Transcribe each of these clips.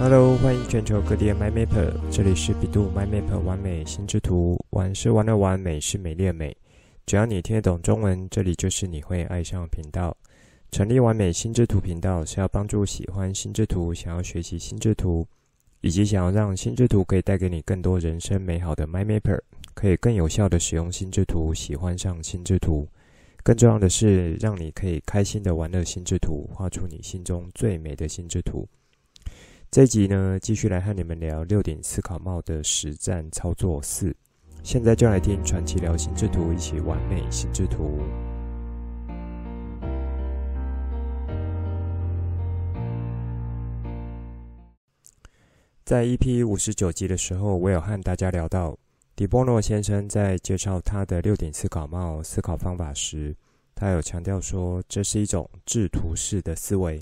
Hello，欢迎全球各地的 MyMapper，这里是百度 MyMapper 玩美心智图，玩是玩的玩，美是美丽的美。只要你听得懂中文，这里就是你会爱上的频道。成立完美心智图频道是要帮助喜欢心智图、想要学习心智图，以及想要让心智图可以带给你更多人生美好的 my maper 可以更有效的使用心智图，喜欢上心智图。更重要的是，让你可以开心的玩乐心智图，画出你心中最美的心智图。这一集呢，继续来和你们聊六顶思考帽的实战操作四。现在就来听传奇聊心智图，一起完美心智图。在 EP 五十九集的时候，我有和大家聊到，迪波诺先生在介绍他的六顶思考帽思考方法时，他有强调说，这是一种制图式的思维。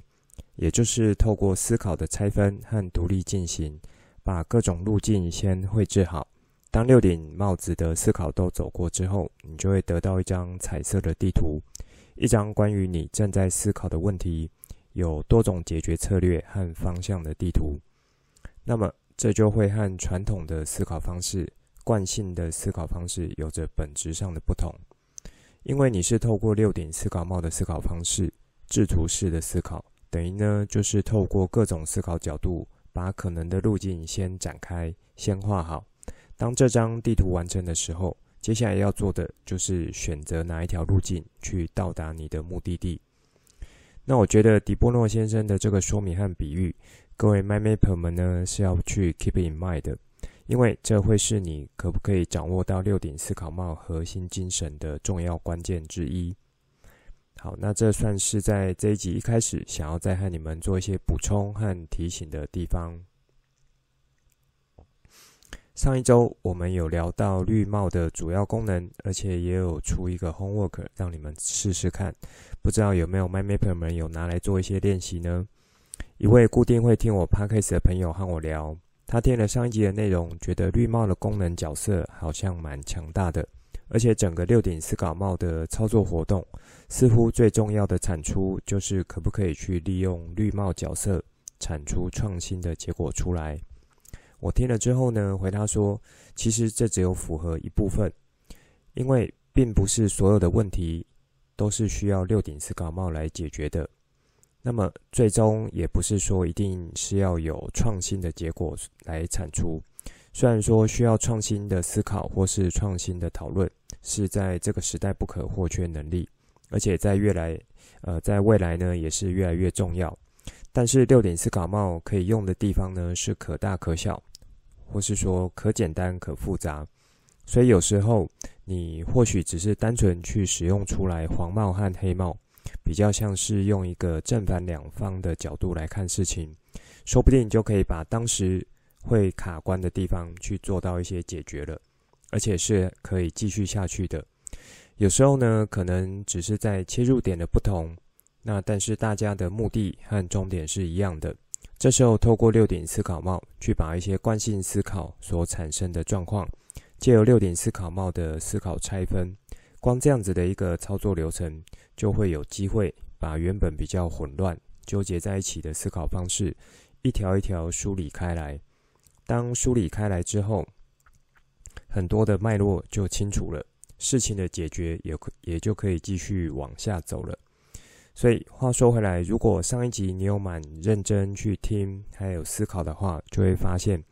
也就是透过思考的拆分和独立进行，把各种路径先绘制好。当六顶帽子的思考都走过之后，你就会得到一张彩色的地图，一张关于你正在思考的问题，有多种解决策略和方向的地图。那么，这就会和传统的思考方式、惯性的思考方式有着本质上的不同，因为你是透过六顶思考帽的思考方式，制图式的思考。等于呢，就是透过各种思考角度，把可能的路径先展开，先画好。当这张地图完成的时候，接下来要做的就是选择哪一条路径去到达你的目的地。那我觉得迪波诺先生的这个说明和比喻，各位 MyMapper 们呢是要去 keep in mind 的，因为这会是你可不可以掌握到六顶思考帽核心精神的重要关键之一。好，那这算是在这一集一开始想要再和你们做一些补充和提醒的地方。上一周我们有聊到绿帽的主要功能，而且也有出一个 homework 让你们试试看，不知道有没有 MyMapper 们有拿来做一些练习呢？一位固定会听我 Podcast 的朋友和我聊，他听了上一集的内容，觉得绿帽的功能角色好像蛮强大的。而且整个六顶思考帽的操作活动，似乎最重要的产出就是可不可以去利用绿帽角色产出创新的结果出来。我听了之后呢，回答说，其实这只有符合一部分，因为并不是所有的问题都是需要六顶思考帽来解决的。那么最终也不是说一定是要有创新的结果来产出。虽然说需要创新的思考或是创新的讨论是在这个时代不可或缺能力，而且在越来呃在未来呢也是越来越重要。但是六点思考帽可以用的地方呢是可大可小，或是说可简单可复杂。所以有时候你或许只是单纯去使用出来黄帽和黑帽，比较像是用一个正反两方的角度来看事情，说不定就可以把当时。会卡关的地方去做到一些解决了，而且是可以继续下去的。有时候呢，可能只是在切入点的不同，那但是大家的目的和终点是一样的。这时候透过六顶思考帽去把一些惯性思考所产生的状况，借由六顶思考帽的思考拆分，光这样子的一个操作流程，就会有机会把原本比较混乱、纠结在一起的思考方式，一条一条梳理开来。当梳理开来之后，很多的脉络就清楚了，事情的解决也可也就可以继续往下走了。所以话说回来，如果上一集你有蛮认真去听，还有思考的话，就会发现，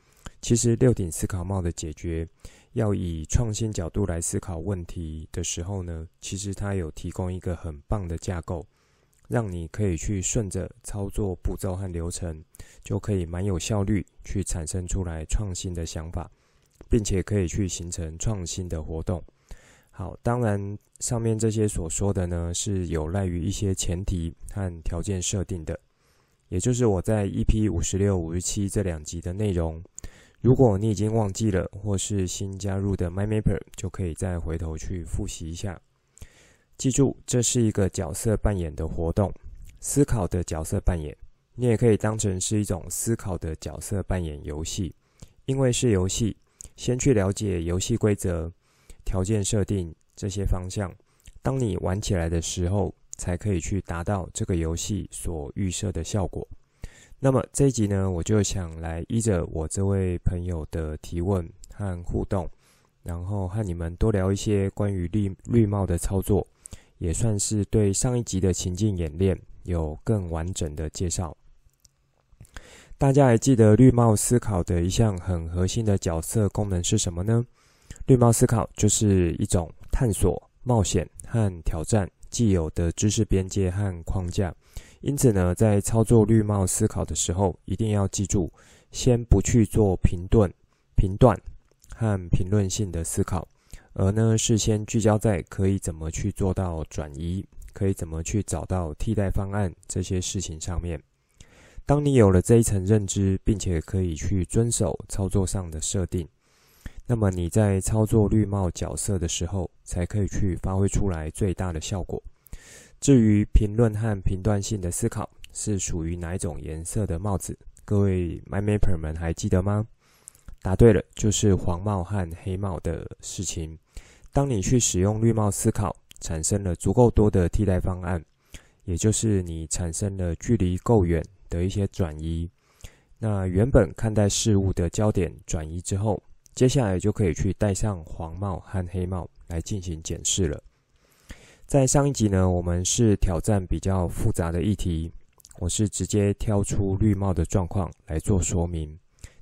其实六顶思考帽的解决，要以创新角度来思考问题的时候呢，其实它有提供一个很棒的架构。让你可以去顺着操作步骤和流程，就可以蛮有效率去产生出来创新的想法，并且可以去形成创新的活动。好，当然上面这些所说的呢，是有赖于一些前提和条件设定的，也就是我在 EP 五十六、五十七这两集的内容。如果你已经忘记了，或是新加入的 MyMapper，就可以再回头去复习一下。记住，这是一个角色扮演的活动，思考的角色扮演。你也可以当成是一种思考的角色扮演游戏，因为是游戏，先去了解游戏规则、条件设定这些方向。当你玩起来的时候，才可以去达到这个游戏所预设的效果。那么这一集呢，我就想来依着我这位朋友的提问和互动，然后和你们多聊一些关于绿绿帽的操作，也算是对上一集的情境演练有更完整的介绍。大家还记得绿帽思考的一项很核心的角色功能是什么呢？绿帽思考就是一种探索、冒险和挑战既有的知识边界和框架。因此呢，在操作绿帽思考的时候，一定要记住，先不去做评断、评断和评论性的思考，而呢，是先聚焦在可以怎么去做到转移，可以怎么去找到替代方案这些事情上面。当你有了这一层认知，并且可以去遵守操作上的设定，那么你在操作绿帽角色的时候，才可以去发挥出来最大的效果。至于评论和评断性的思考是属于哪一种颜色的帽子？各位 MyMapper 们还记得吗？答对了，就是黄帽和黑帽的事情。当你去使用绿帽思考，产生了足够多的替代方案，也就是你产生了距离够远的一些转移。那原本看待事物的焦点转移之后，接下来就可以去戴上黄帽和黑帽来进行检视了。在上一集呢，我们是挑战比较复杂的议题，我是直接挑出绿帽的状况来做说明。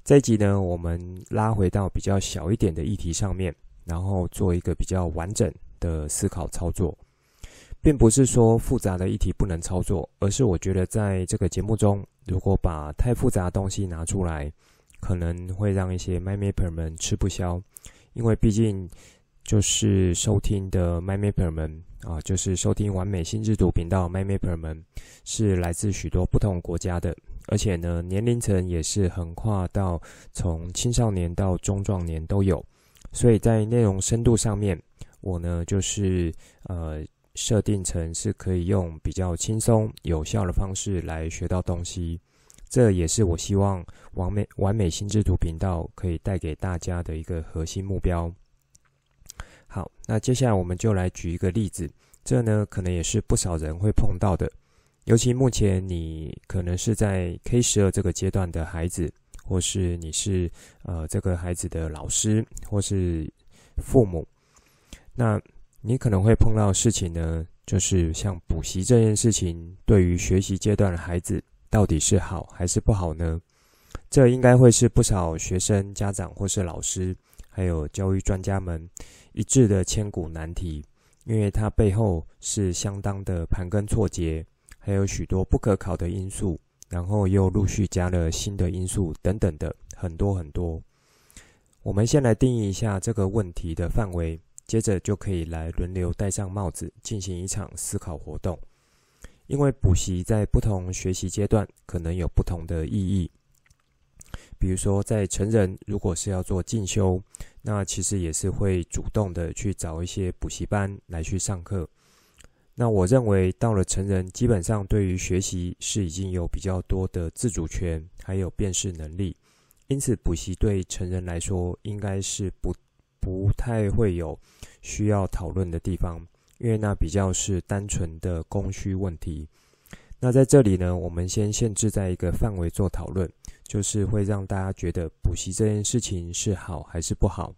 这一集呢，我们拉回到比较小一点的议题上面，然后做一个比较完整的思考操作，并不是说复杂的议题不能操作，而是我觉得在这个节目中，如果把太复杂的东西拿出来，可能会让一些 MyMapper 们吃不消，因为毕竟就是收听的 MyMapper 们。啊，就是收听完美心智图频道，MyMapper 们是来自许多不同国家的，而且呢，年龄层也是横跨到从青少年到中壮年都有，所以在内容深度上面，我呢就是呃设定成是可以用比较轻松有效的方式来学到东西，这也是我希望完美完美心智图频道可以带给大家的一个核心目标。好，那接下来我们就来举一个例子，这呢可能也是不少人会碰到的，尤其目前你可能是在 K 十二这个阶段的孩子，或是你是呃这个孩子的老师或是父母，那你可能会碰到事情呢，就是像补习这件事情，对于学习阶段的孩子到底是好还是不好呢？这应该会是不少学生、家长或是老师，还有教育专家们。一致的千古难题，因为它背后是相当的盘根错节，还有许多不可考的因素，然后又陆续加了新的因素等等的很多很多。我们先来定义一下这个问题的范围，接着就可以来轮流戴上帽子，进行一场思考活动。因为补习在不同学习阶段可能有不同的意义。比如说，在成人如果是要做进修，那其实也是会主动的去找一些补习班来去上课。那我认为到了成人，基本上对于学习是已经有比较多的自主权，还有辨识能力。因此，补习对成人来说应该是不不太会有需要讨论的地方，因为那比较是单纯的供需问题。那在这里呢，我们先限制在一个范围做讨论。就是会让大家觉得补习这件事情是好还是不好。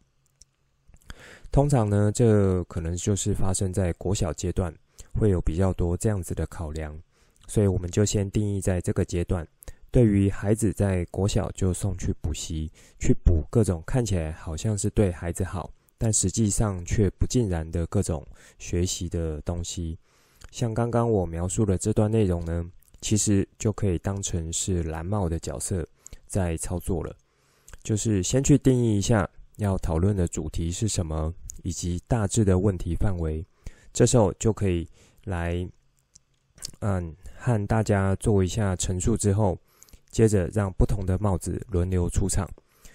通常呢，这可能就是发生在国小阶段，会有比较多这样子的考量，所以我们就先定义在这个阶段。对于孩子在国小就送去补习，去补各种看起来好像是对孩子好，但实际上却不尽然的各种学习的东西，像刚刚我描述的这段内容呢，其实就可以当成是蓝帽的角色。在操作了，就是先去定义一下要讨论的主题是什么，以及大致的问题范围。这时候就可以来，嗯，和大家做一下陈述之后，接着让不同的帽子轮流出场。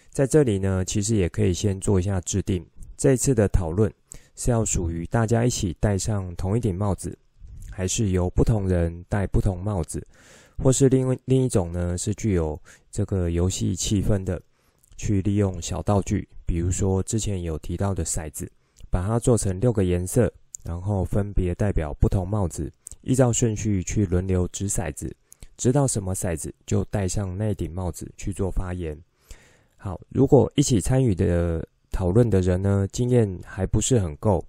在这里呢，其实也可以先做一下制定。这次的讨论是要属于大家一起戴上同一顶帽子，还是由不同人戴不同帽子？或是另外另一种呢，是具有这个游戏气氛的，去利用小道具，比如说之前有提到的骰子，把它做成六个颜色，然后分别代表不同帽子，依照顺序去轮流掷骰子，知道什么骰子就戴上那顶帽子去做发言。好，如果一起参与的讨论的人呢，经验还不是很够，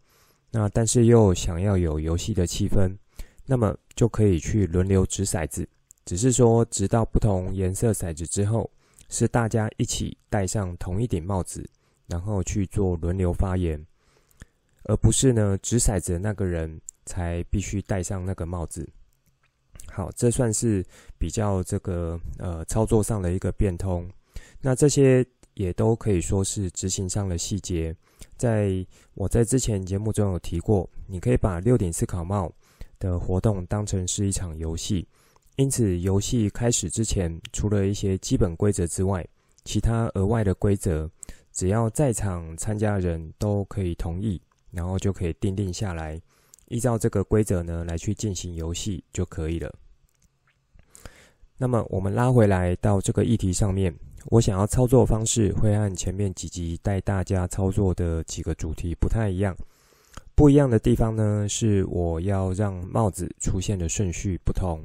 那但是又想要有游戏的气氛，那么就可以去轮流掷骰子，只是说掷到不同颜色骰子之后，是大家一起戴上同一顶帽子，然后去做轮流发言，而不是呢掷骰子那个人才必须戴上那个帽子。好，这算是比较这个呃操作上的一个变通。那这些也都可以说是执行上的细节。在我在之前节目中有提过，你可以把六顶思考帽的活动当成是一场游戏。因此，游戏开始之前，除了一些基本规则之外，其他额外的规则，只要在场参加人都可以同意，然后就可以订定下来。依照这个规则呢，来去进行游戏就可以了。那么我们拉回来到这个议题上面，我想要操作方式会和前面几集带大家操作的几个主题不太一样。不一样的地方呢，是我要让帽子出现的顺序不同。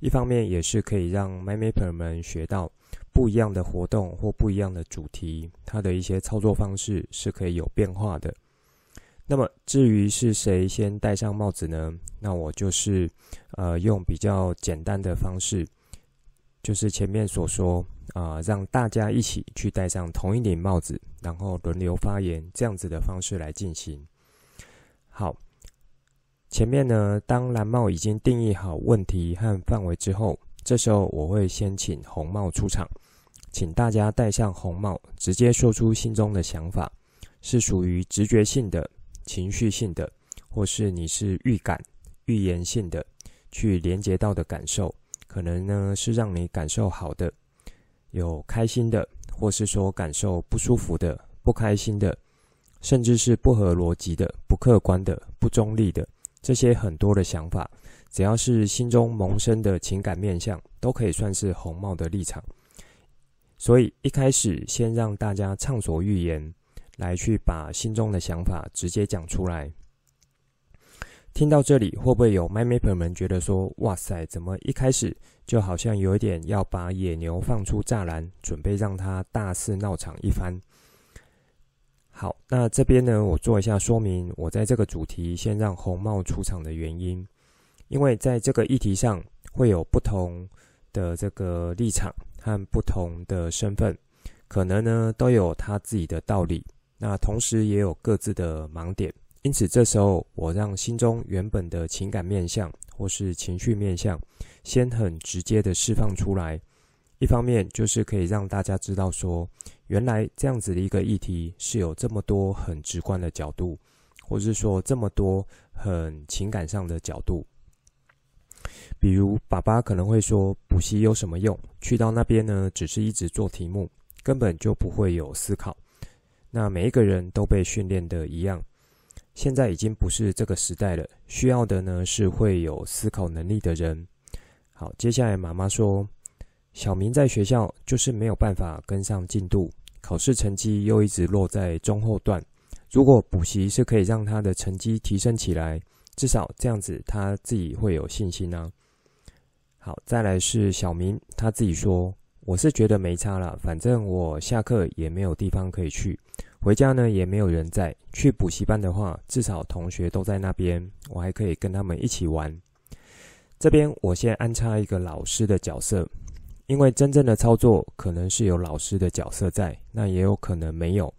一方面也是可以让 MyMapper 们学到不一样的活动或不一样的主题，它的一些操作方式是可以有变化的。那么至于是谁先戴上帽子呢？那我就是呃用比较简单的方式，就是前面所说啊、让大家一起去戴上同一顶帽子，然后轮流发言这样子的方式来进行。好，前面呢，当蓝帽已经定义好问题和范围之后，这时候我会先请红帽出场，请大家戴上红帽，直接说出心中的想法，是属于直觉性的。情绪性的，或是你是预感、预言性的，去连接到的感受，可能呢是让你感受好的，有开心的，或是说感受不舒服的、不开心的，甚至是不合逻辑的、不客观的、不中立的，这些很多的想法，只要是心中萌生的情感面向，都可以算是红帽的立场。所以一开始先让大家畅所欲言。来去把心中的想法直接讲出来。听到这里，会不会有 my map 们觉得说：“哇塞，怎么一开始就好像有一点要把野牛放出栅栏，准备让它大肆闹场一番？”好，那这边呢，我做一下说明。我在这个主题先让红帽出场的原因，因为在这个议题上会有不同的这个立场和不同的身份，可能呢都有他自己的道理。那同时也有各自的盲点，因此这时候我让心中原本的情感面向或是情绪面向，先很直接的释放出来。一方面就是可以让大家知道说，原来这样子的一个议题是有这么多很直观的角度，或是说这么多很情感上的角度。比如爸爸可能会说，补习有什么用？去到那边呢，只是一直做题目，根本就不会有思考。那每一个人都被训练的一样，现在已经不是这个时代了，需要的呢是会有思考能力的人。好，接下来妈妈说，小明在学校就是没有办法跟上进度，考试成绩又一直落在中后段。如果补习是可以让他的成绩提升起来，至少这样子他自己会有信心呢。好，再来是小明他自己说，我是觉得没差了，反正我下课也没有地方可以去。回家呢也没有人在，去补习班的话，至少同学都在那边，我还可以跟他们一起玩。这边我先安插一个老师的角色，因为真正的操作可能是有老师的角色在，那也有可能没有。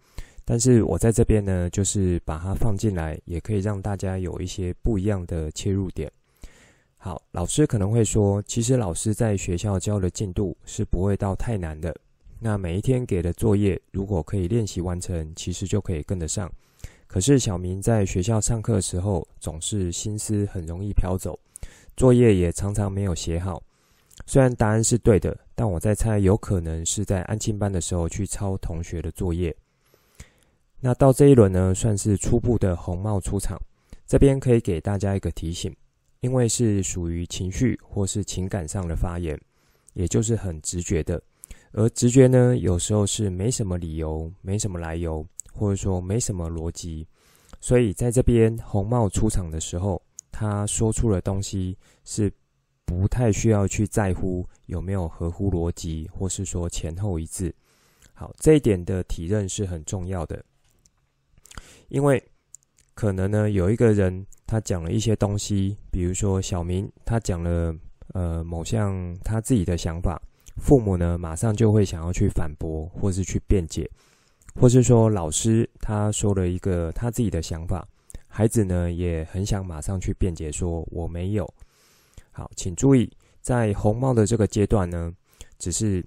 但是我在这边呢，就是把它放进来，也可以让大家有一些不一样的切入点。好，老师可能会说，其实老师在学校教的进度是不会到太难的。那每一天给的作业，如果可以练习完成，其实就可以跟得上。可是小明在学校上课的时候，总是心思很容易飘走，作业也常常没有写好。虽然答案是对的，但我在猜，有可能是在安亲班的时候去抄同学的作业。那到这一轮呢，算是初步的红帽出场。这边可以给大家一个提醒，因为是属于情绪或是情感上的发言，也就是很直觉的。而直觉呢，有时候是没什么理由、没什么来由，或者说没什么逻辑。所以在这边红帽出场的时候，他说出的东西是不太需要去在乎有没有合乎逻辑，或是说前后一致。好，这一点的体认是很重要的，因为可能呢，有一个人他讲了一些东西，比如说小明他讲了呃某项他自己的想法，父母呢马上就会想要去反驳，或是去辩解，或是说老师他说了一个他自己的想法，孩子呢也很想马上去辩解说我没有。好，请注意，在红帽的这个阶段呢，只是。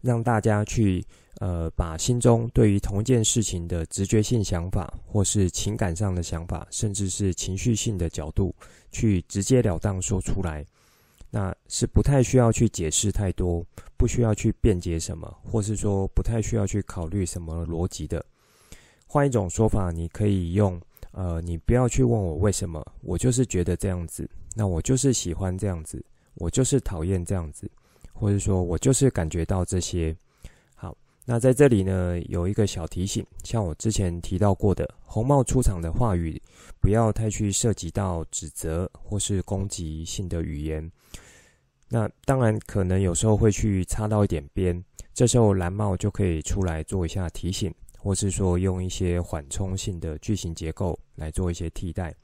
让大家去呃，把心中对于同一件事情的直觉性想法，或是情感上的想法，甚至是情绪性的角度，去直截了当说出来。那是不太需要去解释太多，不需要去辩解什么，或是说不太需要去考虑什么逻辑的。换一种说法，你可以用呃，你不要去问我为什么，我就是觉得这样子，那我就是喜欢这样子，我就是讨厌这样子。或者说我就是感觉到这些。那在这里呢，有一个小提醒，像我之前提到过的，红帽出场的话语，不要太去涉及到指责或是攻击性的语言。那当然可能有时候会去插到一点边，这时候蓝帽就可以出来做一下提醒，或是说用一些缓冲性的句型结构来做一些替代。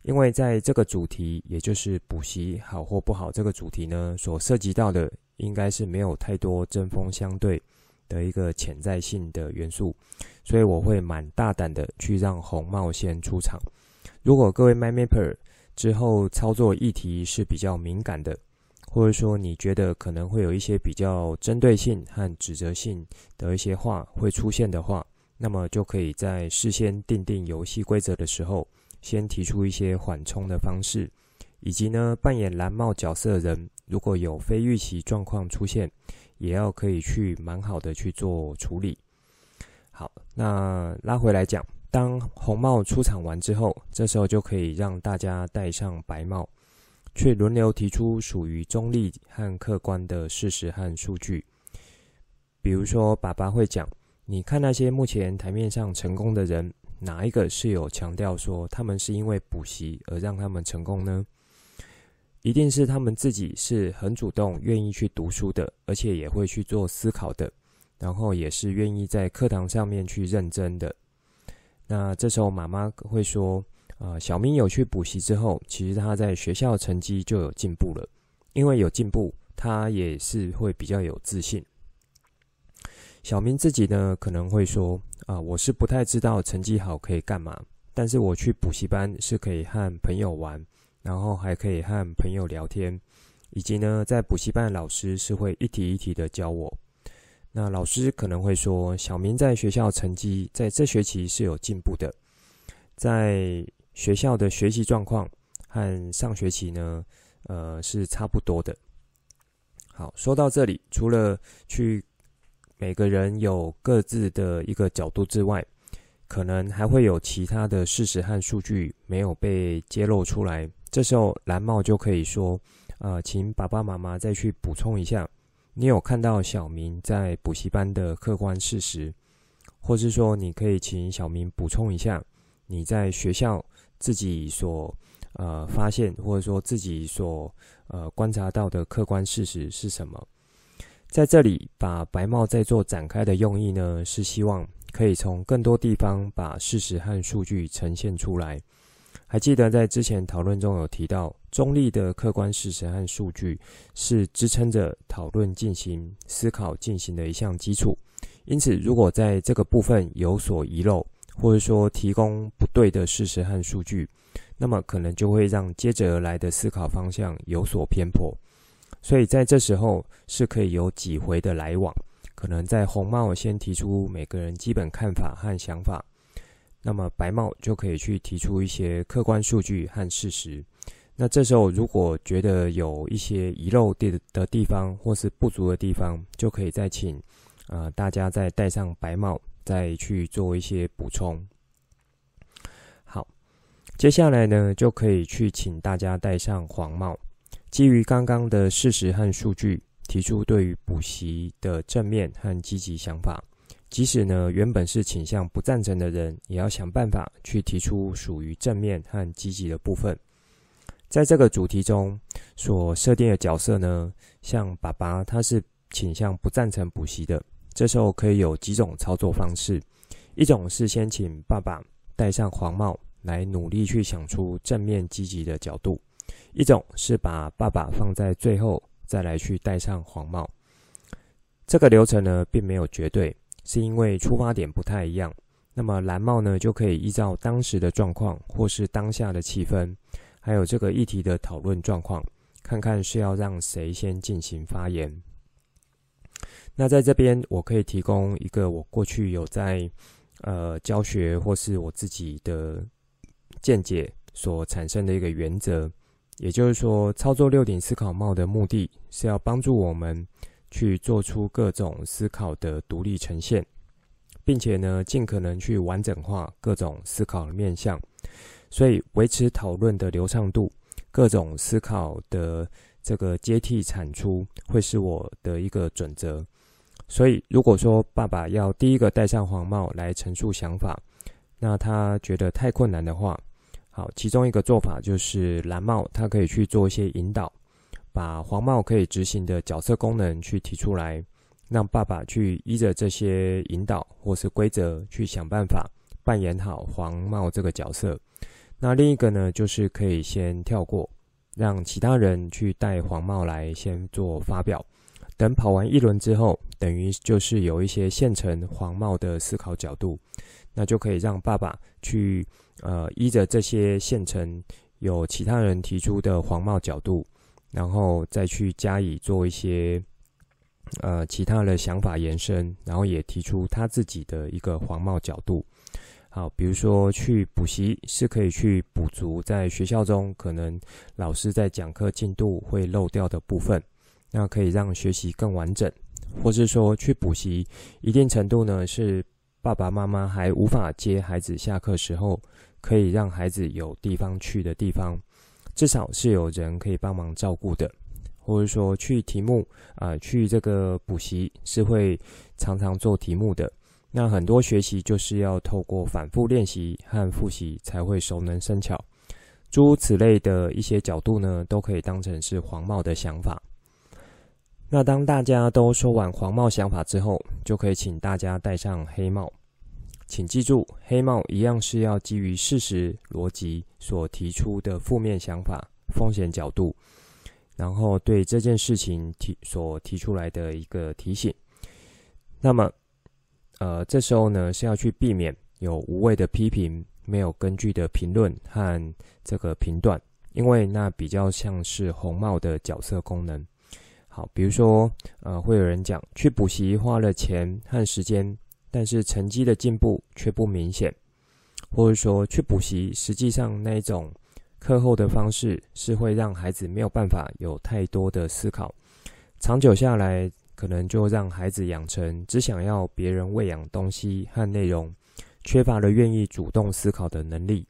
因为在这个主题，也就是补习好或不好这个主题呢，所涉及到的应该是没有太多针锋相对的一个潜在性的元素，所以我会蛮大胆的去让红帽先出场。如果各位 MyMapper 之后操作议题是比较敏感的，或者说你觉得可能会有一些比较针对性和指责性的一些话会出现的话，那么就可以在事先定定游戏规则的时候。先提出一些缓冲的方式，以及呢，扮演蓝帽角色的人，如果有非预期状况出现，也要可以去蛮好的去做处理。好，那拉回来讲，当红帽出场完之后，这时候就可以让大家戴上白帽，去轮流提出属于中立和客观的事实和数据。比如说，爸爸会讲：“你看那些目前台面上成功的人。”哪一个是有强调说他们是因为补习而让他们成功呢？一定是他们自己是很主动、愿意去读书的，而且也会去做思考的，然后也是愿意在课堂上面去认真的。那这时候妈妈会说：“啊，小明有去补习之后，其实他在学校成绩就有进步了，因为有进步，他也是会比较有自信。”小明自己呢，可能会说。啊，我是不太知道成绩好可以干嘛，但是我去补习班是可以和朋友玩，然后还可以和朋友聊天，以及呢，在补习班的老师是会一题一题的教我。那老师可能会说，小明在学校成绩在这学期是有进步的，在学校的学习状况和上学期呢，呃，是差不多的。好，说到这里，除了去。每个人有各自的一个角度之外，可能还会有其他的事实和数据没有被揭露出来。这时候蓝帽就可以说：“呃，请爸爸妈妈再去补充一下，你有看到小明在补习班的客观事实，或是说你可以请小明补充一下你在学校自己所呃发现，或者说自己所呃观察到的客观事实是什么？”在这里，把白帽再做展开的用意呢，是希望可以从更多地方把事实和数据呈现出来。还记得在之前讨论中有提到，中立的客观事实和数据是支撑着讨论进行、思考进行的一项基础。因此，如果在这个部分有所遗漏，或者说提供不对的事实和数据，那么可能就会让接着而来的思考方向有所偏颇。所以在这时候是可以有几回的来往，可能在红帽先提出每个人基本看法和想法，那么白帽就可以去提出一些客观数据和事实。那这时候如果觉得有一些遗漏的的地方或是不足的地方，就可以再请呃大家再戴上白帽，再去做一些补充。好，接下来呢就可以去请大家戴上黄帽。基于刚刚的事实和数据，提出对于补习的正面和积极想法。即使呢原本是倾向不赞成的人，也要想办法去提出属于正面和积极的部分。在这个主题中所设定的角色呢，像爸爸他是倾向不赞成补习的，这时候可以有几种操作方式，一种是先请爸爸戴上黄帽来努力去想出正面积极的角度，一种是把爸爸放在最后再来去戴上黄帽。这个流程呢，并没有绝对，是因为出发点不太一样。那么蓝帽呢，就可以依照当时的状况，或是当下的气氛，还有这个议题的讨论状况，看看是要让谁先进行发言。那在这边，我可以提供一个我过去有在呃教学或是我自己的见解所产生的一个原则，也就是说，操作六顶思考帽的目的是要帮助我们。去做出各种思考的独立呈现，并且呢，尽可能去完整化各种思考的面向，所以维持讨论的流畅度，各种思考的这个接替产出，会是我的一个准则。所以，如果说爸爸要第一个戴上黄帽来陈述想法，那他觉得太困难的话，好，其中一个做法就是蓝帽，他可以去做一些引导。把黄帽可以执行的角色功能去提出来，让爸爸去依着这些引导或是规则去想办法扮演好黄帽这个角色。那另一个呢，就是可以先跳过，让其他人去戴黄帽来先做发表。等跑完一轮之后，等于就是有一些现成黄帽的思考角度，那就可以让爸爸去呃依着这些现成有其他人提出的黄帽角度。然后再去加以做一些呃其他的想法延伸，然后也提出他自己的一个黄帽角度。好，比如说去补习是可以去补足在学校中可能老师在讲课进度会漏掉的部分，那可以让学习更完整。或是说去补习一定程度呢，是爸爸妈妈还无法接孩子下课时候，可以让孩子有地方去的地方。至少是有人可以帮忙照顾的，或者说去题目啊、去这个补习是会常常做题目的。那很多学习就是要透过反复练习和复习才会熟能生巧。诸如此类的一些角度呢，都可以当成是黄帽的想法。那当大家都说完黄帽想法之后，就可以请大家戴上黑帽。请记住，黑帽一样是要基于事实逻辑所提出的负面想法、风险角度，然后对这件事情提所提出来的一个提醒。那么，呃，这时候呢是要去避免有无谓的批评、没有根据的评论和这个评断，因为那比较像是红帽的角色功能。好，比如说，呃，会有人讲去补习花了钱和时间。但是成绩的进步却不明显，或者说去补习，实际上那种课后的方式是会让孩子没有办法有太多的思考，长久下来可能就让孩子养成只想要别人喂养东西和内容，缺乏了愿意主动思考的能力。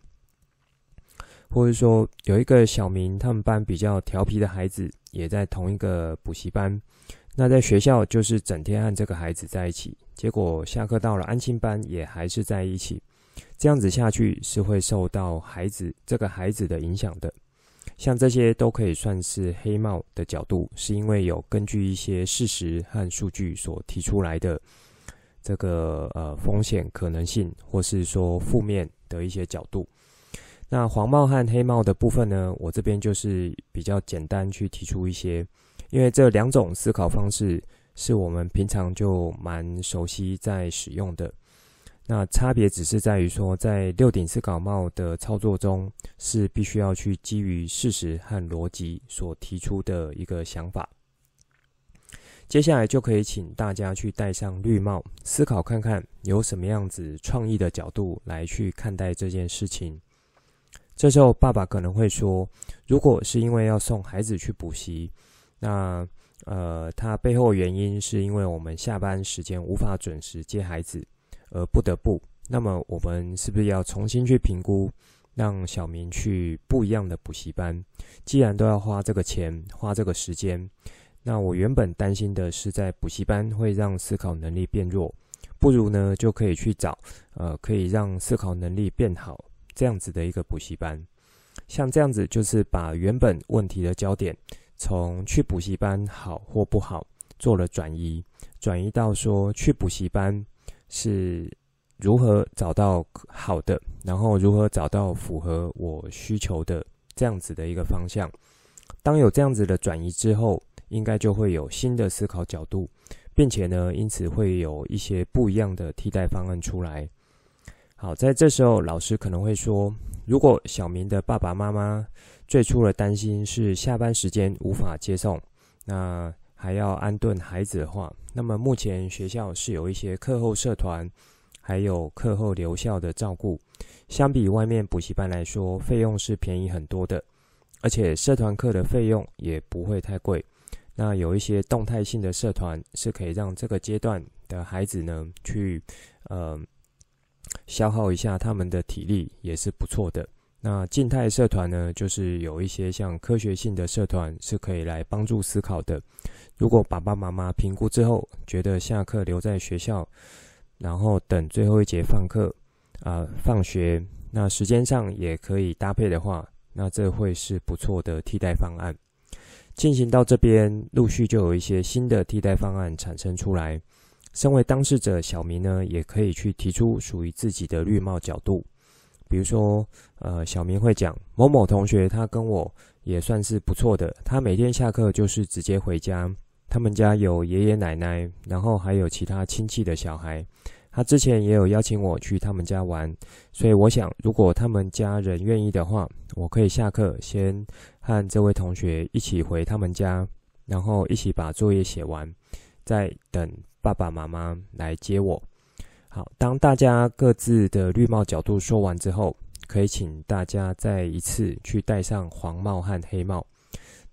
或者说有一个小明他们班比较调皮的孩子也在同一个补习班。那在学校就是整天和这个孩子在一起，结果下课到了安亲班也还是在一起，这样子下去是会受到孩子这个孩子的影响的。像这些都可以算是黑帽的角度，是因为有根据一些事实和数据所提出来的这个呃风险可能性，或是说负面的一些角度。那黄帽和黑帽的部分呢，我这边就是比较简单去提出一些。因为这两种思考方式是我们平常就蛮熟悉在使用的，那差别只是在于说，在六顶思考帽的操作中，是必须要去基于事实和逻辑所提出的一个想法。接下来就可以请大家去戴上绿帽，思考看看有什么样子创意的角度来去看待这件事情。这时候爸爸可能会说，如果是因为要送孩子去补习。那呃，它背后原因是因为我们下班时间无法准时接孩子，而不得不。那么我们是不是要重新去评估，让小明去不一样的补习班？既然都要花这个钱，花这个时间，那我原本担心的是在补习班会让思考能力变弱，不如呢就可以去找呃可以让思考能力变好这样子的一个补习班。像这样子，就是把原本问题的焦点从去补习班好或不好做了转移，转移到说去补习班是如何找到好的，然后如何找到符合我需求的这样子的一个方向。当有这样子的转移之后，应该就会有新的思考角度，并且呢，因此会有一些不一样的替代方案出来。好，在这时候，老师可能会说，如果小明的爸爸妈妈最初的担心是下班时间无法接送，那还要安顿孩子的话，那么目前学校是有一些课后社团，还有课后留校的照顾，相比外面补习班来说，费用是便宜很多的，而且社团课的费用也不会太贵。那有一些动态性的社团是可以让这个阶段的孩子呢去，呃。消耗一下他们的体力也是不错的。那静态社团呢，就是有一些像科学性的社团是可以来帮助思考的。如果爸爸妈妈评估之后觉得下课留在学校，然后等最后一节放课啊、放学，那时间上也可以搭配的话，那这会是不错的替代方案。进行到这边，陆续就有一些新的替代方案产生出来。身为当事者，小明呢也可以去提出属于自己的绿帽角度，比如说，呃，小明会讲某某同学，他跟我也算是不错的，他每天下课就是直接回家，他们家有爷爷奶奶，然后还有其他亲戚的小孩，他之前也有邀请我去他们家玩，所以我想，如果他们家人愿意的话，我可以下课先和这位同学一起回他们家，然后一起把作业写完，再等。爸爸妈妈来接我。好，当大家各自的绿帽角度说完之后，可以请大家再一次去戴上黄帽和黑帽。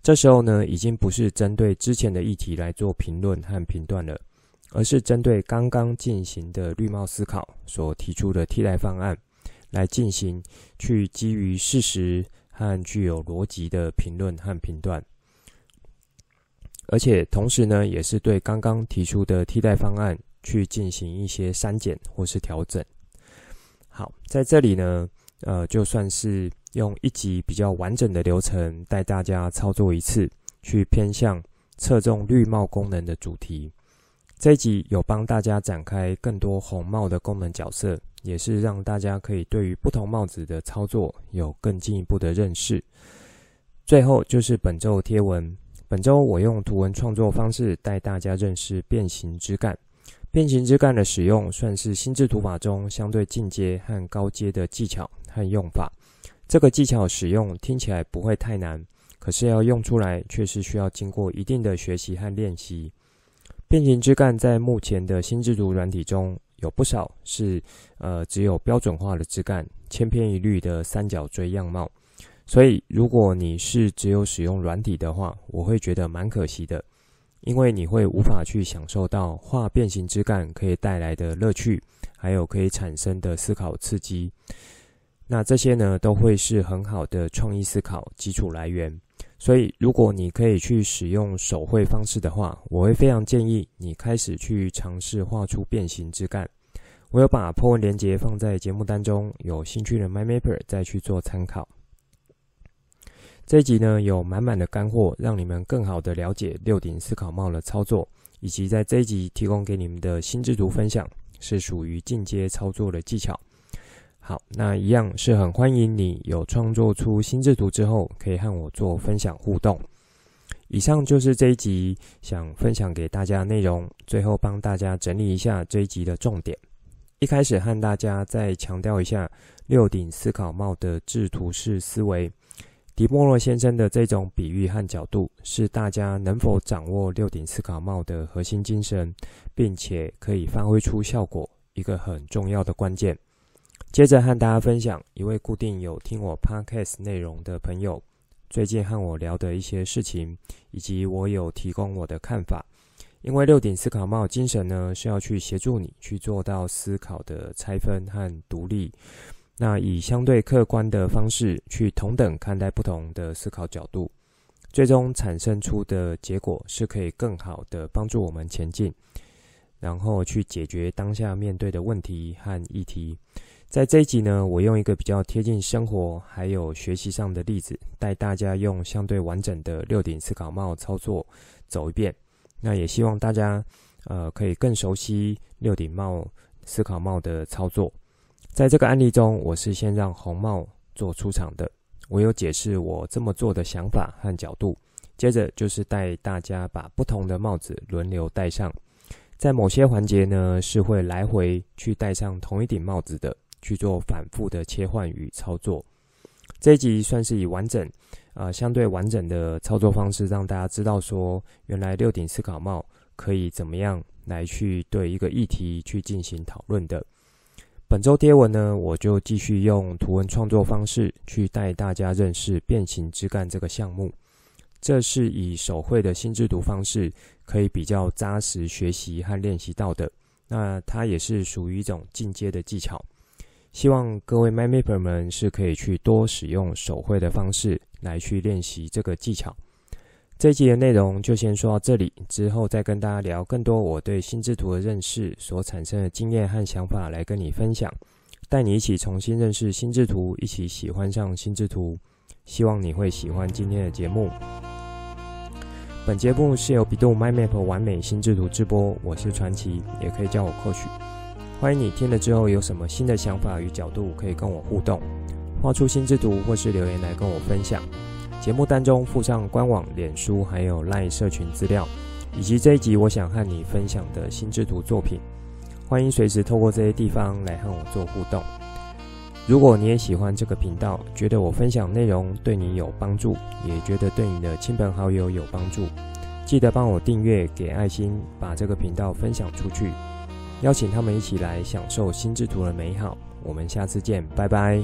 这时候呢，已经不是针对之前的议题来做评论和评断了，而是针对刚刚进行的绿帽思考所提出的替代方案来进行，去基于事实和具有逻辑的评论和评断。而且同时呢，也是对刚刚提出的替代方案去进行一些删减或是调整。好，在这里呢，呃，就算是用一集比较完整的流程带大家操作一次，去偏向侧重绿帽功能的主题。这一集有帮大家展开更多红帽的功能角色，也是让大家可以对于不同帽子的操作有更进一步的认识。最后就是本周贴文。本周我用图文创作方式带大家认识变形枝干。变形枝干的使用算是心智图法中相对进阶和高阶的技巧和用法。这个技巧使用听起来不会太难，可是要用出来却是需要经过一定的学习和练习。变形枝干在目前的心智图软体中有不少是呃只有标准化的枝干，千篇一律的三角锥样貌。所以，如果你是只有使用软体的话，我会觉得蛮可惜的，因为你会无法去享受到画变形枝干可以带来的乐趣，还有可以产生的思考刺激。那这些呢，都会是很好的创意思考基础来源。所以，如果你可以去使用手绘方式的话，我会非常建议你开始去尝试画出变形枝干。我有把 po 文连接放在节目当中，有兴趣的 MyMapper 再去做参考。这一集呢，有满满的干货，让你们更好的了解六顶思考帽的操作，以及在这一集提供给你们的心智图分享，是属于进阶操作的技巧。好，那一样是很欢迎你有创作出心智图之后，可以和我做分享互动。以上就是这一集想分享给大家内容，最后帮大家整理一下这一集的重点。一开始和大家再强调一下六顶思考帽的制图式思维。迪莫洛先生的这种比喻和角度，是大家能否掌握六顶思考帽的核心精神，并且可以发挥出效果一个很重要的关键。接着和大家分享一位固定有听我 Podcast 内容的朋友，最近和我聊的一些事情，以及我有提供我的看法。因为六顶思考帽精神呢，是要去协助你去做到思考的拆分和独立。那以相对客观的方式去同等看待不同的思考角度，最终产生出的结果是可以更好的帮助我们前进，然后去解决当下面对的问题和议题。在这一集呢，我用一个比较贴近生活还有学习上的例子，带大家用相对完整的六顶思考帽操作走一遍。那也希望大家呃可以更熟悉六顶帽思考帽的操作。在这个案例中，我是先让红帽做出场的，我有解释我这么做的想法和角度。接着就是带大家把不同的帽子轮流戴上，在某些环节呢是会来回去戴上同一顶帽子的，去做反复的切换与操作。这一集算是以完整，呃，相对完整的操作方式，让大家知道说，原来六顶思考帽可以怎么样来去对一个议题去进行讨论的。本周贴文呢，我就继续用图文创作方式去带大家认识变形枝干这个项目。这是以手绘的心智图方式，可以比较扎实学习和练习到的。那它也是属于一种进阶的技巧。希望各位 MyMapper 们是可以去多使用手绘的方式来去练习这个技巧。这一集的内容就先说到这里，之后再跟大家聊更多我对心智图的认识所产生的经验和想法来跟你分享，带你一起重新认识心智图，一起喜欢上心智图。希望你会喜欢今天的节目。本节目是由 bEDU MyMap 完美心智图制播，我是传奇，也可以叫我 Coach。欢迎你听了之后有什么新的想法与角度，可以跟我互动，画出心智图或是留言来跟我分享。节目单中附上官网、脸书还有 LINE 社群资料，以及这一集我想和你分享的心智图作品。欢迎随时透过这些地方来和我做互动。如果你也喜欢这个频道，觉得我分享内容对你有帮助，也觉得对你的亲朋好友有帮助，记得帮我订阅、给爱心，把这个频道分享出去，邀请他们一起来享受心智图的美好。我们下次见，拜拜。